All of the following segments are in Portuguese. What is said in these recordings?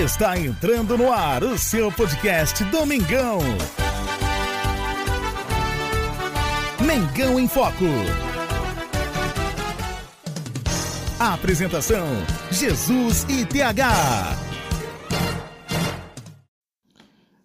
Está entrando no ar o seu podcast Domingão. Mengão em Foco. Apresentação: Jesus e TH.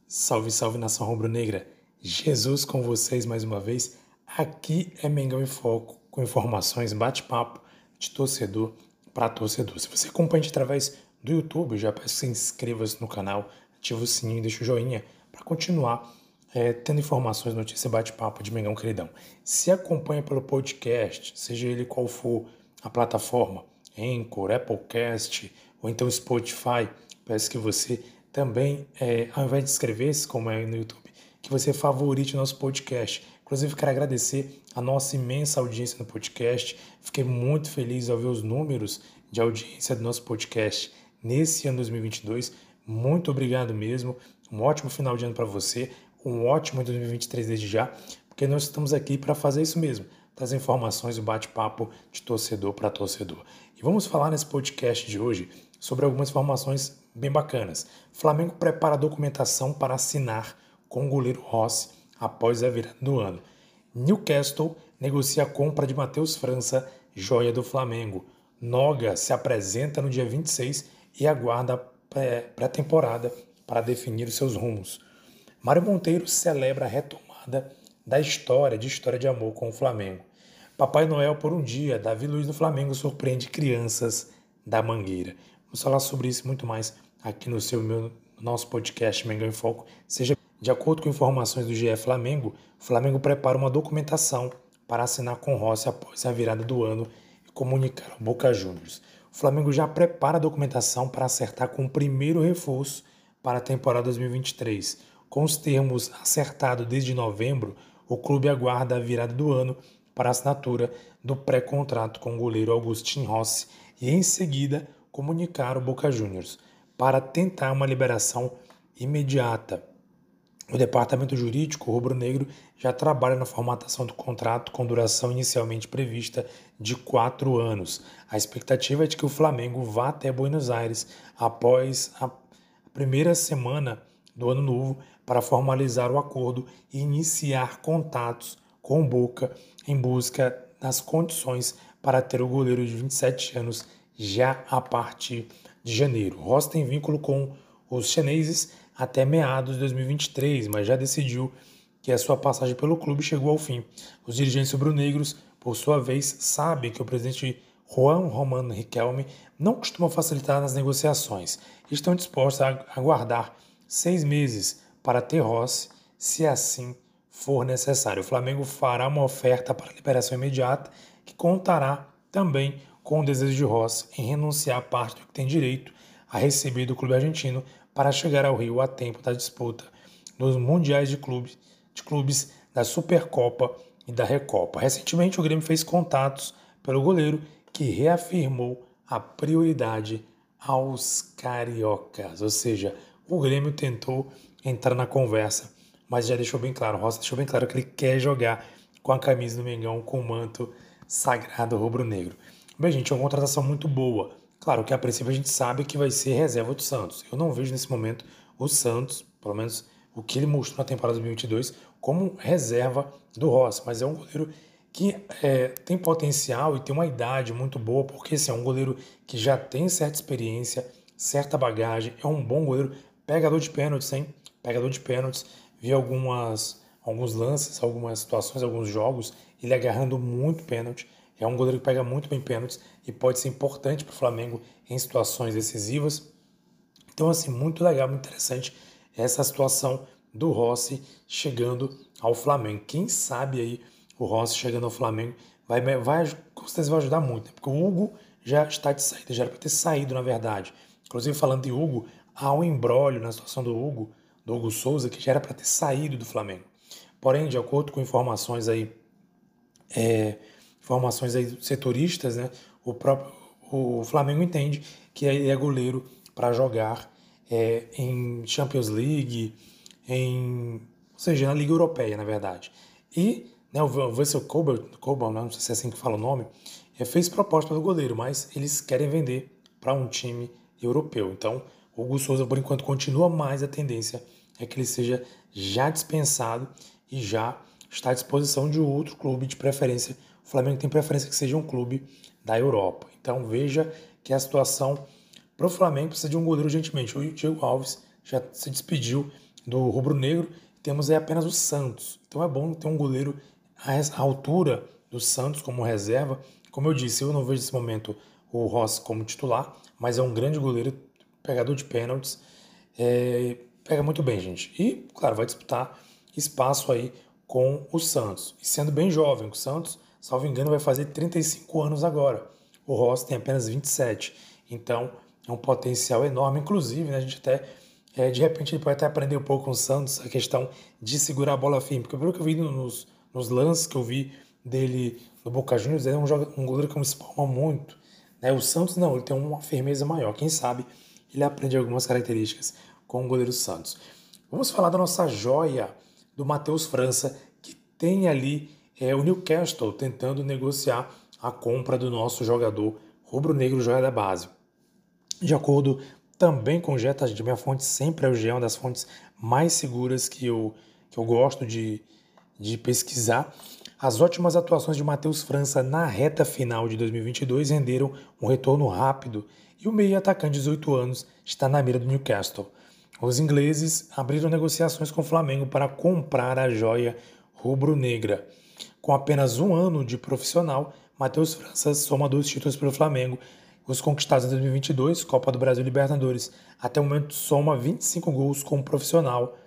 Salve, salve nação rubro-negra. Jesus com vocês mais uma vez. Aqui é Mengão em Foco, com informações, bate-papo de torcedor para torcedor. Se você acompanha através do YouTube, já peço que se inscreva-se no canal, ative o sininho e deixe o joinha para continuar é, tendo informações, notícias bate-papo de Mengão Queridão. Se acompanha pelo podcast, seja ele qual for a plataforma, Anchor, Applecast ou então Spotify, peço que você também, é, ao invés de inscrever-se, como é no YouTube, que você favorite o nosso podcast. Inclusive, quero agradecer a nossa imensa audiência no podcast. Fiquei muito feliz ao ver os números de audiência do nosso podcast nesse ano 2022. Muito obrigado mesmo. Um ótimo final de ano para você. Um ótimo 2023 desde já, porque nós estamos aqui para fazer isso mesmo, trazer informações, o bate-papo de torcedor para torcedor. E vamos falar nesse podcast de hoje sobre algumas informações bem bacanas. Flamengo prepara documentação para assinar com o goleiro Rossi após a virada do ano. Newcastle negocia a compra de Matheus França, joia do Flamengo. Noga se apresenta no dia 26 e aguarda pré-temporada para definir os seus rumos. Mário Monteiro celebra a retomada da história de história de amor com o Flamengo. Papai Noel por um dia, Davi Luiz do Flamengo surpreende crianças da Mangueira. Vamos falar sobre isso muito mais aqui no seu meu nosso podcast Mengão em Foco. Seja de acordo com informações do GE Flamengo, o Flamengo prepara uma documentação para assinar com Rossi após a virada do ano e comunicar ao Boca Juniors o Flamengo já prepara a documentação para acertar com o primeiro reforço para a temporada 2023. Com os termos acertados desde novembro, o clube aguarda a virada do ano para a assinatura do pré-contrato com o goleiro Augustin Rossi e, em seguida, comunicar o Boca Juniors para tentar uma liberação imediata. O departamento jurídico rubro-negro já trabalha na formatação do contrato com duração inicialmente prevista de quatro anos. A expectativa é de que o Flamengo vá até Buenos Aires após a primeira semana do ano novo para formalizar o acordo e iniciar contatos com o Boca em busca das condições para ter o goleiro de 27 anos já a partir de janeiro. Ross tem vínculo com os chineses até meados de 2023, mas já decidiu que a sua passagem pelo clube chegou ao fim. Os dirigentes rubro-negros, por sua vez, sabem que o presidente Juan Romano Riquelme não costuma facilitar nas negociações estão dispostos a aguardar seis meses para ter Rossi, se assim for necessário. O Flamengo fará uma oferta para liberação imediata que contará também com o desejo de Rossi em renunciar a parte do que tem direito a receber do clube argentino para chegar ao Rio a tempo da disputa dos mundiais de clubes, de clubes da Supercopa e da Recopa. Recentemente, o Grêmio fez contatos pelo goleiro que reafirmou a prioridade aos cariocas, ou seja, o Grêmio tentou entrar na conversa, mas já deixou bem claro, o Rossi deixou bem claro que ele quer jogar com a camisa do Mengão, com o manto sagrado rubro-negro. Bem, gente, é uma contratação muito boa. Claro que a princípio a gente sabe que vai ser reserva do Santos. Eu não vejo nesse momento o Santos, pelo menos o que ele mostrou na temporada 2022, como reserva do Rossi, mas é um goleiro que é, tem potencial e tem uma idade muito boa, porque assim, é um goleiro que já tem certa experiência, certa bagagem, é um bom goleiro, pegador de pênaltis, hein? Pegador de pênaltis. Vi algumas, alguns lances, algumas situações, alguns jogos, ele agarrando muito pênalti. É um goleiro que pega muito bem pênaltis e pode ser importante para o Flamengo em situações decisivas. Então, assim, muito legal, muito interessante essa situação do Rossi chegando ao Flamengo. Quem sabe aí o Rossi chegando ao Flamengo vai, vai, com certeza vai ajudar muito, né? porque o Hugo já está de saída, já era para ter saído, na verdade. Inclusive, falando de Hugo, há um embrólio na situação do Hugo, do Hugo Souza, que já era para ter saído do Flamengo. Porém, de acordo com informações aí é, informações aí setoristas, né, o próprio o Flamengo entende que ele é goleiro para jogar é, em Champions League, em, ou seja, na Liga Europeia, na verdade. E né, o Vessel Kober, Kober, não sei se é assim que fala o nome, é, fez proposta para o goleiro, mas eles querem vender para um time europeu. Então, O Hugo Souza, por enquanto, continua mais a tendência é que ele seja já dispensado e já está à disposição de outro clube de preferência. O Flamengo tem preferência que seja um clube da Europa. Então veja que a situação para o Flamengo precisa de um goleiro urgentemente. O Diego Alves já se despediu do rubro-negro. Temos aí apenas o Santos. Então é bom ter um goleiro à altura do Santos como reserva. Como eu disse, eu não vejo nesse momento o Ross como titular, mas é um grande goleiro, pegador de pênaltis. É, pega muito bem, gente. E, claro, vai disputar espaço aí com o Santos. E sendo bem jovem, o Santos, salvo engano, vai fazer 35 anos agora. O Ross tem apenas 27. Então, é um potencial enorme. Inclusive, né, a gente até, é, de repente, ele pode até aprender um pouco com o Santos a questão de segurar a bola firme. Porque pelo que eu vi nos, nos lances que eu vi dele no Boca Juniors, ele é um, um goleiro que me espalma muito. Né? O Santos não, ele tem uma firmeza maior. Quem sabe ele aprende algumas características com o goleiro Santos. Vamos falar da nossa joia do Matheus França, que tem ali é, o Newcastle tentando negociar a compra do nosso jogador rubro-negro joia da base. De acordo também com Jeta, de minha fonte sempre é o G, uma das fontes mais seguras que eu, que eu gosto de, de pesquisar. As ótimas atuações de Matheus França na reta final de 2022 renderam um retorno rápido e o meio atacante de 18 anos está na mira do Newcastle. Os ingleses abriram negociações com o Flamengo para comprar a joia rubro-negra. Com apenas um ano de profissional, Matheus França soma dois títulos pelo Flamengo, os conquistados em 2022, Copa do Brasil e Libertadores. Até o momento soma 25 gols como profissional,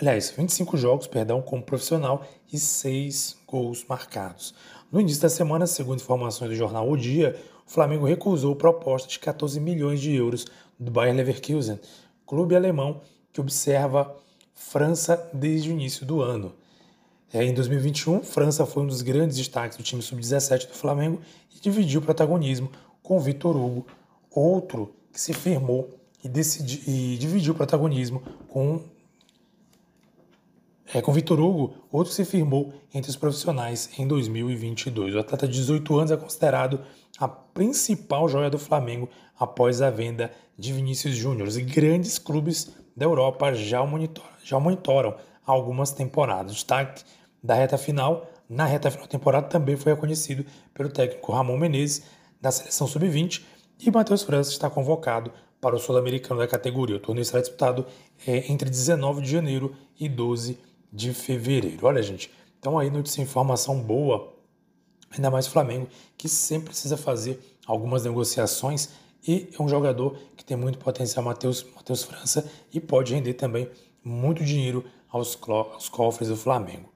aliás, 25 jogos, perdão, como profissional e 6 gols marcados. No início da semana, segundo informações do jornal O Dia, o Flamengo recusou proposta de 14 milhões de euros do Bayer Leverkusen, clube alemão que observa França desde o início do ano. É, em 2021, França foi um dos grandes destaques do time sub-17 do Flamengo e dividiu o protagonismo com Vitor Hugo, outro que se firmou e, decidi, e dividiu o protagonismo com é, com Vitor Hugo, outro se firmou entre os profissionais em 2022. O atleta de 18 anos é considerado a principal joia do Flamengo após a venda de Vinícius Júnior. E grandes clubes da Europa já o monitoram, já monitoram algumas temporadas. Destaque da reta final, na reta final da temporada, também foi reconhecido pelo técnico Ramon Menezes, da seleção sub-20, e Matheus França está convocado para o Sul-Americano da categoria. O torneio será disputado é, entre 19 de janeiro e 12 de fevereiro. Olha, gente, então aí notícia informação boa ainda mais o Flamengo, que sempre precisa fazer algumas negociações e é um jogador que tem muito potencial, Matheus França, e pode render também muito dinheiro aos, aos cofres do Flamengo.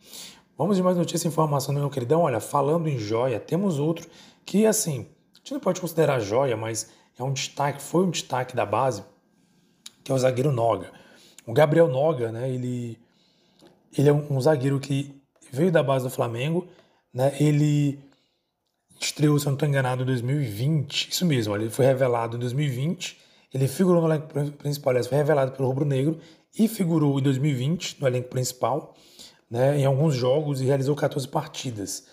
Vamos de mais notícia e informação, meu queridão. Olha, falando em joia, temos outro que, assim, a gente não pode considerar joia, mas é um destaque, foi um destaque da base, que é o zagueiro Noga. O Gabriel Noga, né, ele, ele é um, um zagueiro que veio da base do Flamengo, né, ele estreou, se eu não estou enganado, em 2020. Isso mesmo, ele foi revelado em 2020. Ele figurou no elenco principal, aliás, foi revelado pelo Rubro Negro e figurou em 2020 no elenco principal, né, em alguns jogos e realizou 14 partidas.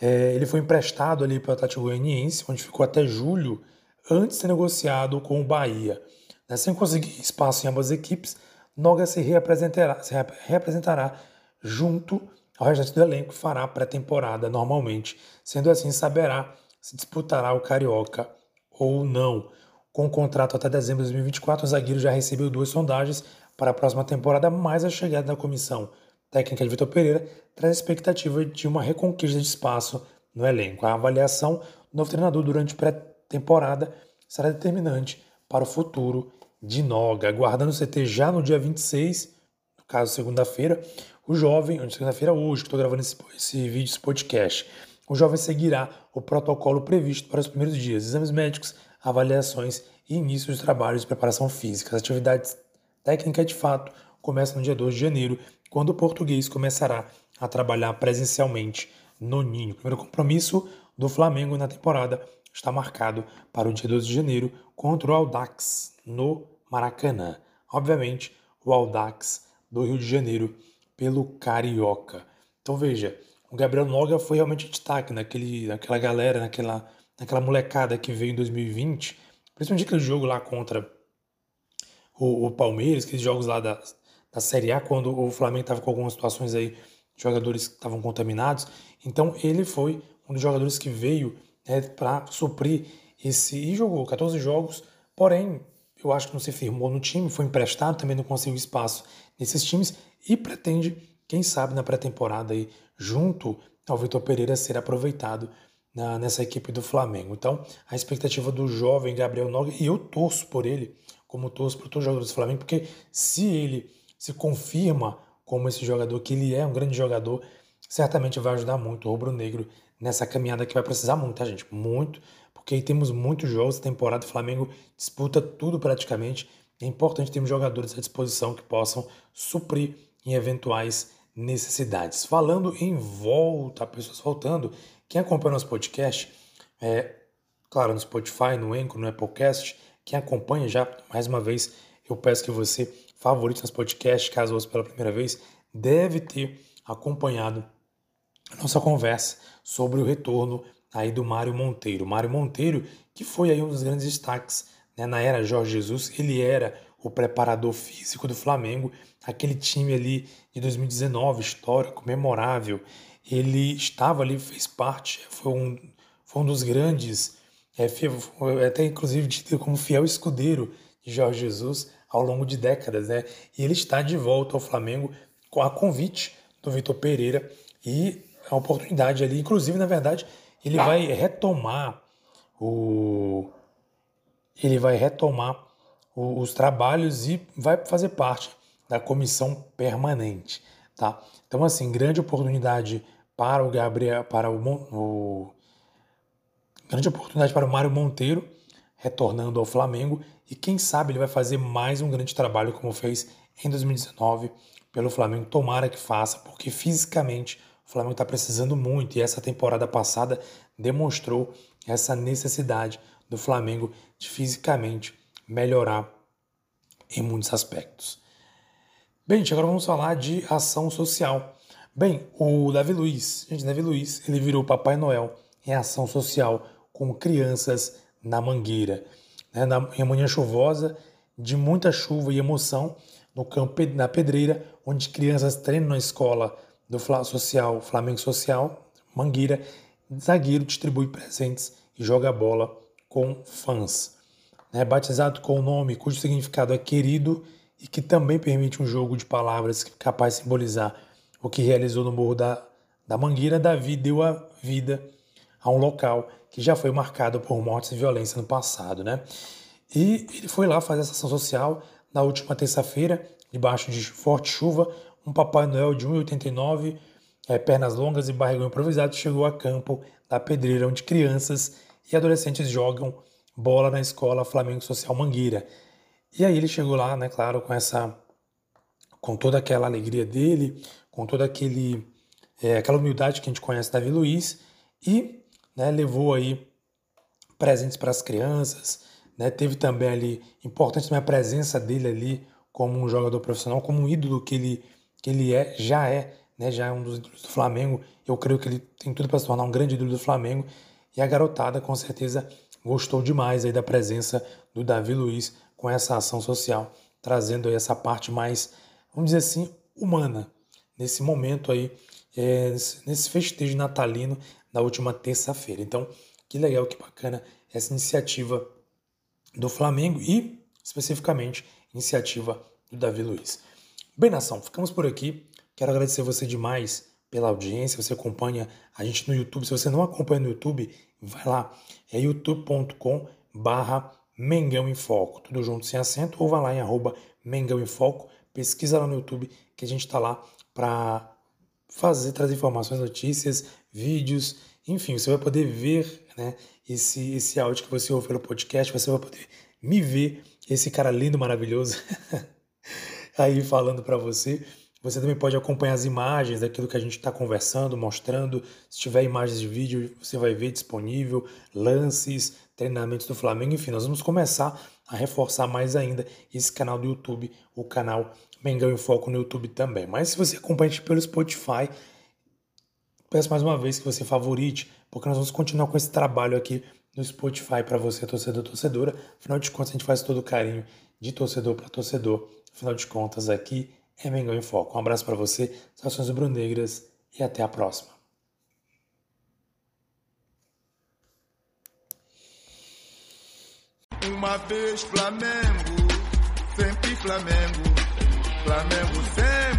É, ele foi emprestado ali para o Atlético Goianiense, onde ficou até julho, antes de ser negociado com o Bahia. Né, sem conseguir espaço em ambas as equipes, Noga se reapresentará, se reapresentará junto ao restante do elenco fará pré-temporada normalmente. Sendo assim, saberá se disputará o Carioca ou não. Com o contrato até dezembro de 2024, o zagueiro já recebeu duas sondagens para a próxima temporada, mas a chegada da comissão técnica de Vitor Pereira traz a expectativa de uma reconquista de espaço no elenco. A avaliação do novo treinador durante pré-temporada será determinante para o futuro de Noga. Aguardando o CT já no dia 26, no caso segunda-feira, o jovem, segunda-feira hoje, que estou gravando esse, esse vídeo, esse podcast, o jovem seguirá o protocolo previsto para os primeiros dias, exames médicos, avaliações e início dos trabalhos de preparação física. As atividades técnicas, de fato, começam no dia 2 de janeiro, quando o português começará a trabalhar presencialmente no Ninho. O primeiro compromisso do Flamengo na temporada está marcado para o dia 12 de janeiro contra o Aldax, no Maracanã. Obviamente, o Aldax do Rio de Janeiro pelo Carioca. Então veja, o Gabriel Noga foi realmente destaque naquele, naquela galera, naquela, naquela molecada que veio em 2020, principalmente aquele jogo lá contra o, o Palmeiras, aqueles jogos lá da, da Série A, quando o Flamengo estava com algumas situações aí, jogadores que estavam contaminados. Então ele foi um dos jogadores que veio né, para suprir esse. e jogou 14 jogos, porém, eu acho que não se firmou no time, foi emprestado, também não conseguiu espaço nesses times e pretende, quem sabe, na pré-temporada aí, junto ao Vitor Pereira, ser aproveitado nessa equipe do Flamengo. Então, a expectativa do jovem Gabriel Noga, e eu torço por ele, como torço por todos os jogadores do Flamengo, porque se ele se confirma como esse jogador, que ele é um grande jogador, certamente vai ajudar muito o Rubro Negro nessa caminhada que vai precisar muito, tá, gente? Muito, porque temos muitos jogos da temporada, o Flamengo disputa tudo praticamente. É importante termos jogadores à disposição que possam suprir em eventuais necessidades. Falando em volta, pessoas voltando, quem acompanha nosso podcast, é, claro, no Spotify, no Anchor, no Applecast, quem acompanha já, mais uma vez, eu peço que você favorite nosso podcast, caso ouça pela primeira vez, deve ter acompanhado a nossa conversa sobre o retorno aí do Mário Monteiro. Mário Monteiro, que foi aí um dos grandes destaques né, na era Jorge Jesus, ele era o preparador físico do Flamengo, aquele time ali de 2019, histórico, memorável. Ele estava ali, fez parte, foi um, foi um dos grandes, é, até inclusive dito como fiel escudeiro de Jorge Jesus ao longo de décadas, né? E ele está de volta ao Flamengo com a convite do Vitor Pereira e a oportunidade ali, inclusive, na verdade, ele vai retomar o ele vai retomar o, os trabalhos e vai fazer parte da comissão permanente, tá? Então assim, grande oportunidade para o Gabriel, para o, o grande oportunidade para o Mário Monteiro retornando ao Flamengo e quem sabe ele vai fazer mais um grande trabalho como fez em 2019 pelo Flamengo. Tomara que faça, porque fisicamente o Flamengo está precisando muito e essa temporada passada demonstrou essa necessidade do Flamengo de fisicamente melhorar em muitos aspectos. Bem, gente, agora vamos falar de ação social. Bem, o Davi Luiz, gente, Davi Luiz, ele virou Papai Noel em ação social com crianças na Mangueira. Né, na, em manhã chuvosa, de muita chuva e emoção, no campo na Pedreira, onde crianças treinam na escola do Social, Flamengo Social, Mangueira, zagueiro distribui presentes e joga bola com fãs. Né, batizado com o nome cujo significado é querido e que também permite um jogo de palavras capaz de simbolizar o que realizou no Morro da, da Mangueira, Davi deu a vida a um local que já foi marcado por mortes e violência no passado, né? E ele foi lá fazer essa ação social na última terça-feira, debaixo de forte chuva, um Papai Noel de 1,89, é, pernas longas e barrigão improvisado chegou a campo da Pedreira, onde crianças e adolescentes jogam bola na escola Flamengo Social Mangueira. E aí ele chegou lá, né, claro, com essa com toda aquela alegria dele, com toda aquele é, aquela humildade que a gente conhece da Davi Luiz e né, levou aí presentes para as crianças, né, teve também ali, importante também a presença dele ali como um jogador profissional, como um ídolo que ele, que ele é, já é, né, já é um dos ídolos do Flamengo, eu creio que ele tem tudo para se tornar um grande ídolo do Flamengo, e a garotada com certeza gostou demais aí da presença do Davi Luiz com essa ação social, trazendo aí essa parte mais, vamos dizer assim, humana, nesse momento aí, é, nesse festejo natalino na última terça-feira. Então, que legal, que bacana essa iniciativa do Flamengo e, especificamente, iniciativa do Davi Luiz. Bem, nação, ficamos por aqui. Quero agradecer você demais pela audiência. Você acompanha a gente no YouTube. Se você não acompanha no YouTube, vai lá. É youtube.com barra Mengão em Foco. Tudo junto sem acento. Ou vai lá em arroba Mengão em Foco. Pesquisa lá no YouTube que a gente está lá para fazer, trazer informações, notícias, vídeos, enfim, você vai poder ver né, esse, esse áudio que você ouve pelo podcast, você vai poder me ver, esse cara lindo, maravilhoso, aí falando para você. Você também pode acompanhar as imagens daquilo que a gente está conversando, mostrando. Se tiver imagens de vídeo, você vai ver disponível, lances, treinamentos do Flamengo. Enfim, nós vamos começar a reforçar mais ainda esse canal do YouTube, o canal Mengão em Foco no YouTube também. Mas se você acompanha pelo Spotify, peço mais uma vez que você favorite, porque nós vamos continuar com esse trabalho aqui no Spotify para você, torcedor, torcedora. Afinal de contas, a gente faz todo o carinho de torcedor para torcedor. Afinal de contas, aqui é Mengão em Foco. Um abraço para você, saudações rubro-negras e até a próxima. Uma vez Flamengo, sempre Flamengo, Flamengo sempre